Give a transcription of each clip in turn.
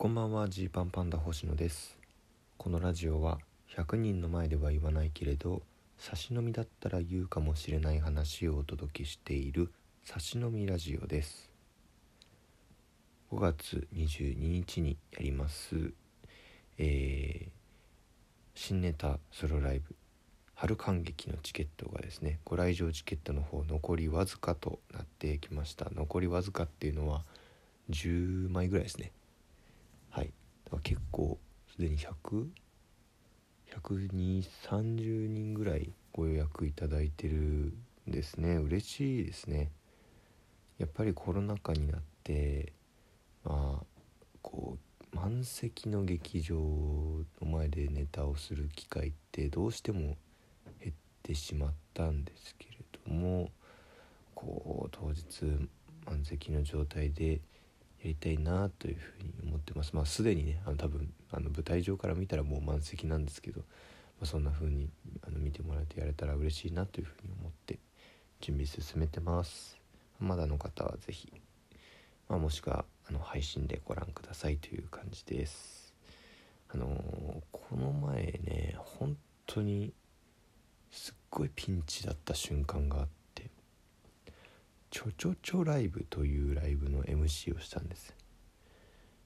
こんばんはジーパンパンダ星野です。このラジオは100人の前では言わないけれど差し飲みだったら言うかもしれない話をお届けしている差し飲みラジオです。5月22日にやりますえー、新ネタソロライブ春感激のチケットがですねご来場チケットの方残りわずかとなってきました。残りわずかっていうのは10枚ぐらいですね。だから結構すでに10012030人ぐらいご予約いただいてるんですね。嬉しいですね。やっぱりコロナ禍になってまあこう満席の劇場の前でネタをする機会ってどうしても減ってしまったんですけれどもこう当日満席の状態でやりたいなというふうに思ってます。まあすでにねあの多分あの舞台上から見たらもう満席なんですけど、まあ、そんな風にあの見てもらえてやれたら嬉しいなというふうに思って準備進めてます。まだの方は是非、まあ、もしくはあの配信でご覧くださいという感じです。あのー、この前ね本当にすっごいピンチだった瞬間があってちょちょちょライブというライブの MC をしたんです、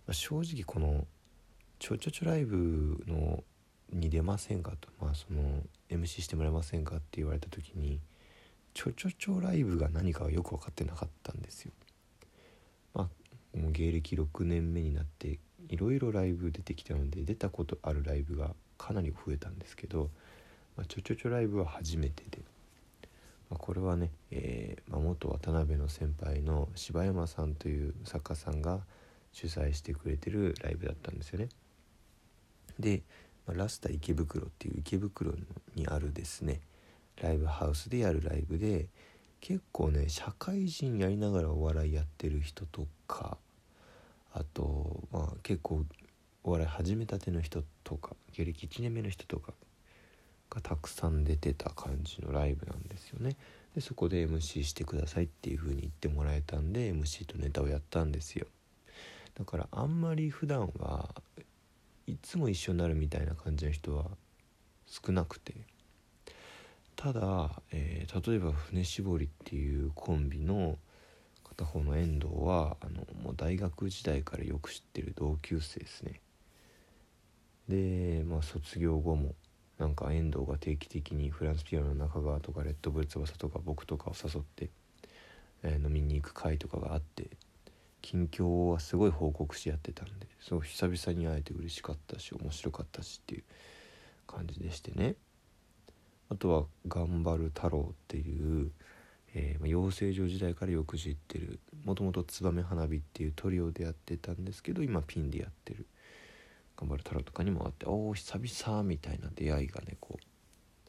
まあ、正直このちょちょちょライブのに出ませんかと。まあその MC してもらえませんかって言われた時にちょちょちょライブが何かはよく分かってなかったんですよ。まあもう芸歴6年目になっていろいろライブ出てきたので出たことあるライブがかなり増えたんですけどまあ、ちょちょちょライブは初めてで、これはね、えーま、元渡辺の先輩の柴山さんという作家さんが主催してくれてるライブだったんですよね。で、まあ、ラスタ池袋っていう池袋にあるですねライブハウスでやるライブで結構ね社会人やりながらお笑いやってる人とかあとまあ結構お笑い始めたての人とか芸歴1年目の人とかがたくさん出てた感じのライブなんですよね。でそこで MC してくださいっていう風に言ってもらえたんで MC とネタをやったんですよ。だからあんまり普段はいつも一緒になるみたいな感じの人は少なくてただ、えー、例えば船絞りっていうコンビの片方の遠藤はあのもう大学時代からよく知ってる同級生ですねでまあ卒業後もなんか遠藤が定期的にフランスピアノの中川とかレッドブル翼とか僕とかを誘って、えー、飲みに行く会とかがあって近況はすごい報告し合ってたんですごい久々に会えて嬉しかったし面白かったしっていう感じでしてね。あとは「頑張る太郎」っていう、えー、養成所時代からよく知ってるもともと「ツバメ花火」っていうトリオでやってたんですけど今ピンでやってる。頑張る太郎とかにもあっておお久々みたいな出会いがねこう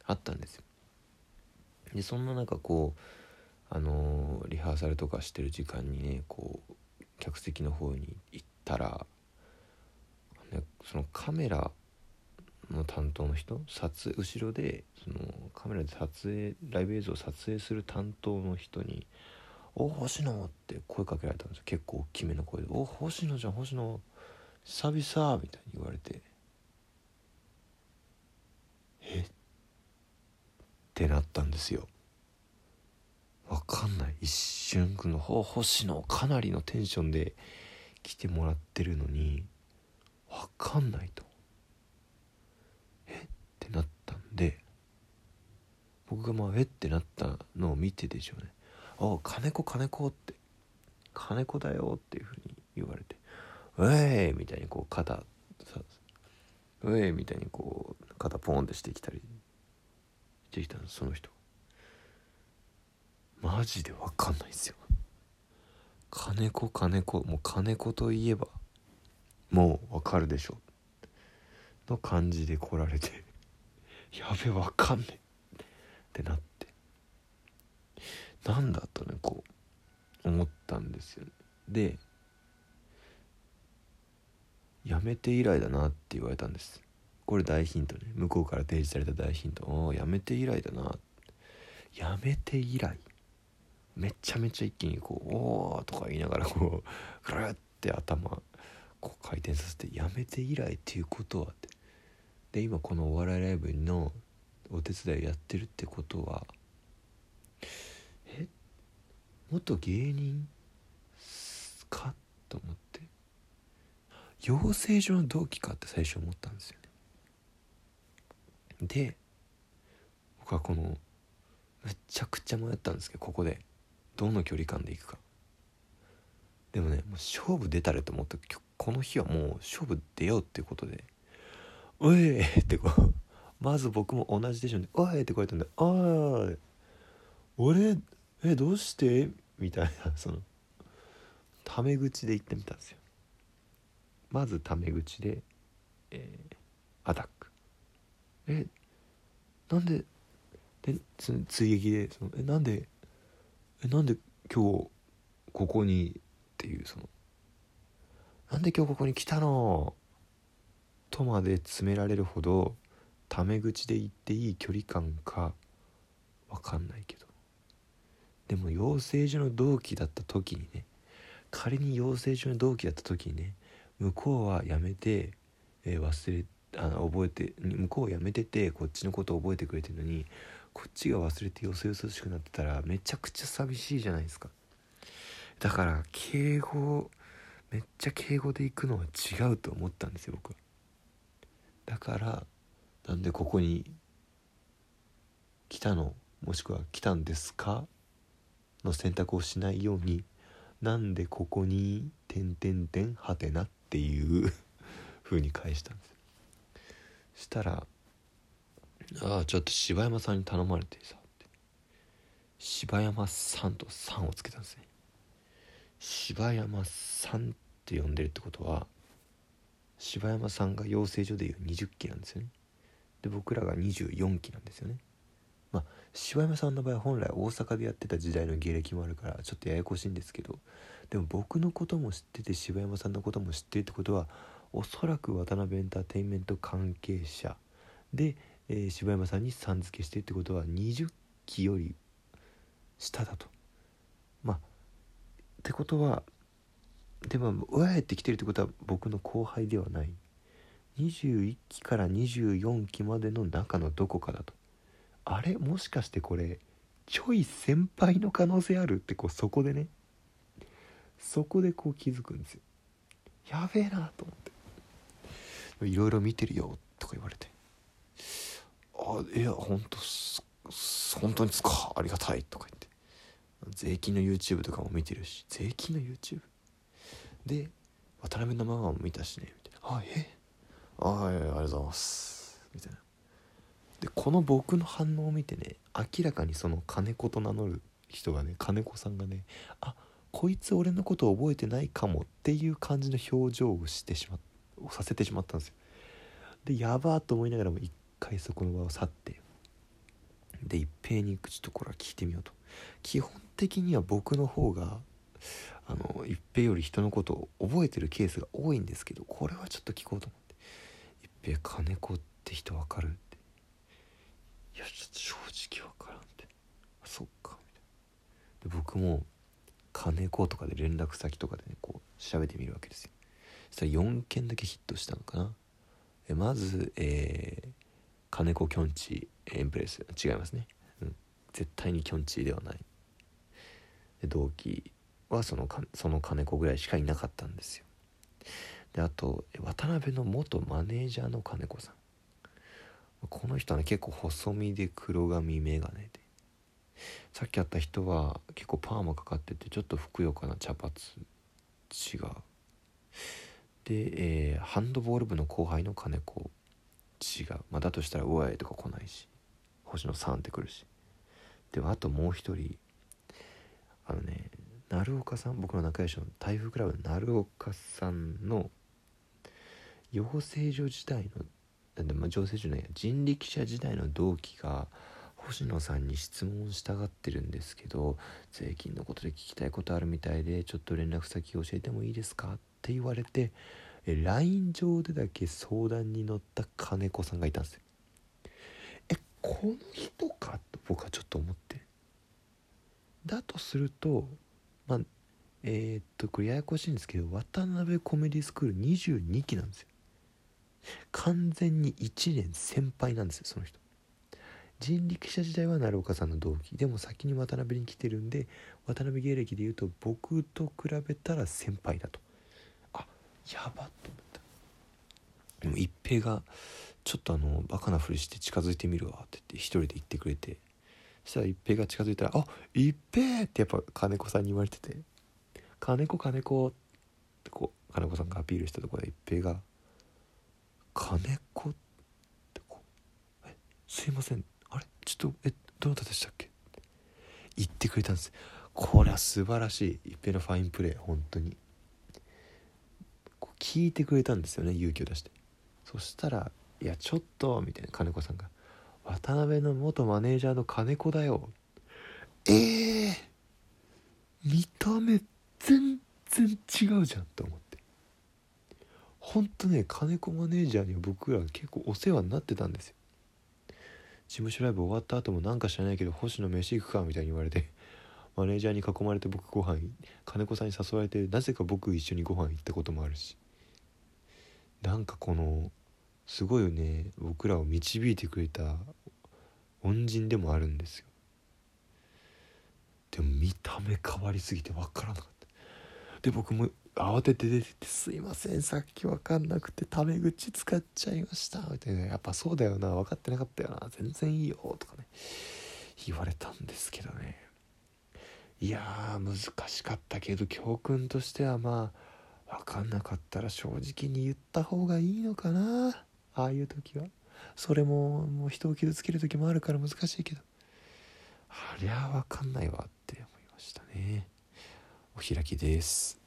あったんですよでそんな中こうあのー、リハーサルとかしてる時間にねこう客席の方に行ったら、ね、そのカメラの担当の人撮影後ろでそのカメラで撮影ライブ映像を撮影する担当の人に「おお星野!」って声かけられたんですよ結構大きめの声で「おお星野じゃん星野!」久々みたいに言われて。え？ってなったんですよ。わかんない。一瞬くの方星野かなりのテンションで来てもらってるのにわかんないと。え？ってなったんで僕がまあえ？ってなったのを見てでしょうね「あ金子金子」って「金子だよ」っていうふうに言われて。ウェーみたいにこう肩ウェーみたいにこう肩ポーンってしてきたりしてきたその人。マジで分かんないですよ。金子金子もう金子といえばもう分かるでしょ。の感じで来られてやべ分かんねえ。ってなって。なんだとねこう思ったんですよね。でやめて以来だなって言われたんです。これ大ヒントね。向こうから提示された大ヒント。おおやめて以来だな。やめて以来。めちゃめちゃ一気にこう「おお」とか言いながらこうぐるって頭こう回転させてやめて以来っていうことはって。で今このお笑いライブのお手伝いをやってるってことはえ元芸人かと思って。養成所の同期かって最初思ったんですよねで僕はこのめちゃくちゃ迷ったんですけどここでどの距離感でいくかでもねもう勝負出たれと思ったこの日はもう勝負出ようっていうことで「おい!」ってこうまず僕も同じテンションで「おい!」って声えたんで「おい俺えどうして?」みたいなそのタメ口で言ってみたんですよまずタメ口で、えー、アタック。えなんでで追撃でそのえなんでえなんで今日ここにっていうそのなんで今日ここに来たの？とまで詰められるほどタメ口で言っていい距離感か分かんないけど。でも養成所の同期だった時にね仮に養成所の同期だった時にね向こうはやめて、えー、忘れあの覚えて向こうやめててこっちのことを覚えてくれてるのにこっちが忘れてよそよそしくなってたらめちゃくちゃ寂しいじゃないですか。だから敬語めっちゃ敬語で行くのは違うと思ったんですよ僕は。だからなんでここに来たの？もしくは来たんですか？の選択をしないようになんでここに「てんてんてんはてな」っていう 風に返したんです。したらああちょっと柴山さんに頼まれてさって柴山さんと「さん」をつけたんですね。柴山さんって呼んでるってことは柴山さんが養成所でいう20期なんですよね。で僕らが24期なんですよね。柴山さんの場合は本来大阪でやってた時代の芸歴もあるからちょっとややこしいんですけどでも僕のことも知ってて柴山さんのことも知ってるってことはおそらく渡辺エンターテインメント関係者でえー、柴山さんにさん付けしてってことは20期より下だと。まあってことはでも親へってきてるってことは僕の後輩ではない21期から24期までの中のどこかだとあれ？もしかしてこれちょい先輩の可能性ある？ってこうそこでね。そこでこう気づくんですよ。やべえなと思って。いろいろ見てるよとか言われて。あいや本当本当につか。ありがたいとか言って。税金の YouTube とかも見てるし。税金の YouTube で渡辺のママも見たしね。みたいな「あえ？ああありがとうございます」みたいな。でこの僕の反応を見てね明らかにその金子と名乗る人がね金子さんがねあこいつ俺のこと覚えてないかもっていう感じの表情をしてしまさせてしまったんですよ。でやばーと思いながらも一回そこの場を去ってで一平にちょっとこれは聞いてみようと。基本的には僕の方があの一平より人のことを覚えてるケースが多いんですけどこれはちょっと聞こうと思って「一平金子って人分かる?」「やちょっと正直分からん」って「そっか」みたいなで僕も金子とかで連絡先とかでねこう調べてみるわけですよ。そしたら4件だけヒットしたのかな。えまずえー金子きょんちエンプレス。違いますね、うん、絶対にきょんちではない。で同期はそのかその金子ぐらいしかいなかったんですよ。であと渡辺の元マネージャーの金子さん。この人はね結構細身で黒髪眼鏡で。さっき会った人は結構パーマかかっててちょっとふくよかな茶髪。違う。で、えー、ハンドボール部の後輩の金子。違う、まあ、だとしたら「うわい」とか来ないし。星野3ってくるし。でもあともう一人。あのね鳴岡さん。僕の仲良しの台風クラブの鳴岡さんの養成所時代のでまあ養成所ないや人力車時代の同期が星野さんに質問したがってるんですけど税金のことで聞きたいことあるみたいでちょっと連絡先教えてもいいですか？って言われて LINE 上でだけ相談に乗った金子さんがいたんですよ。えこの人か？と僕はちょっと思って。だとするとまあえー、っとこれややこしいんですけど渡辺コメディスクール22期なんですよ。完全に1年先輩なんですよその人。人力車時代は鳴岡さんの同期。でも先に渡辺に来てるんで渡辺芸歴でいうと僕と比べたら先輩だと。あやばっと思った。でも一平がちょっとあのバカなふりして近づいてみるわって言って一人で言ってくれて。そしたら一平が近づいたら「あ一平!」ってやっぱ金子さんに言われてて「金子金子」ってこう金子さんがアピールしたところで一平が「金子」ってこう「えすいません。あれ？ちょっとえどなたでしたっけ?」言ってくれたんです。これは素晴らしい。一平のファインプレー本当に。こう聞いてくれたんですよね勇気を出して。そしたら「いやちょっと」みたいな金子さんが「渡辺の元マネージャーの金子だよ」ええー、見た目全然違うじゃんと思って。ほんとね金子マネージャーには僕ら結構お世話になってたんですよ。事務所ライブ終わった後もなんか知らないけど星野飯行くかみたいに言われて マネージャーに囲まれて僕ご飯金子さんに誘われてなぜか僕一緒にご飯行ったこともあるし。なんかこのすごいね僕らを導いてくれた恩人でもあるんですよ。でも見た目変わりすぎて分からなかった。で僕も慌てて出てて「すいませんさっき分かんなくてタメ口使っちゃいました」みたいな「やっぱそうだよな。分かってなかったよな。全然いいよ」とかね。言われたんですけどね。いや難しかったけど教訓としてはまあ分かんなかったら正直に言った方がいいのかな。ああいう時は。それももう人を傷つける時もあるから難しいけど。ありゃ分かんないわって思いましたね。お開きです。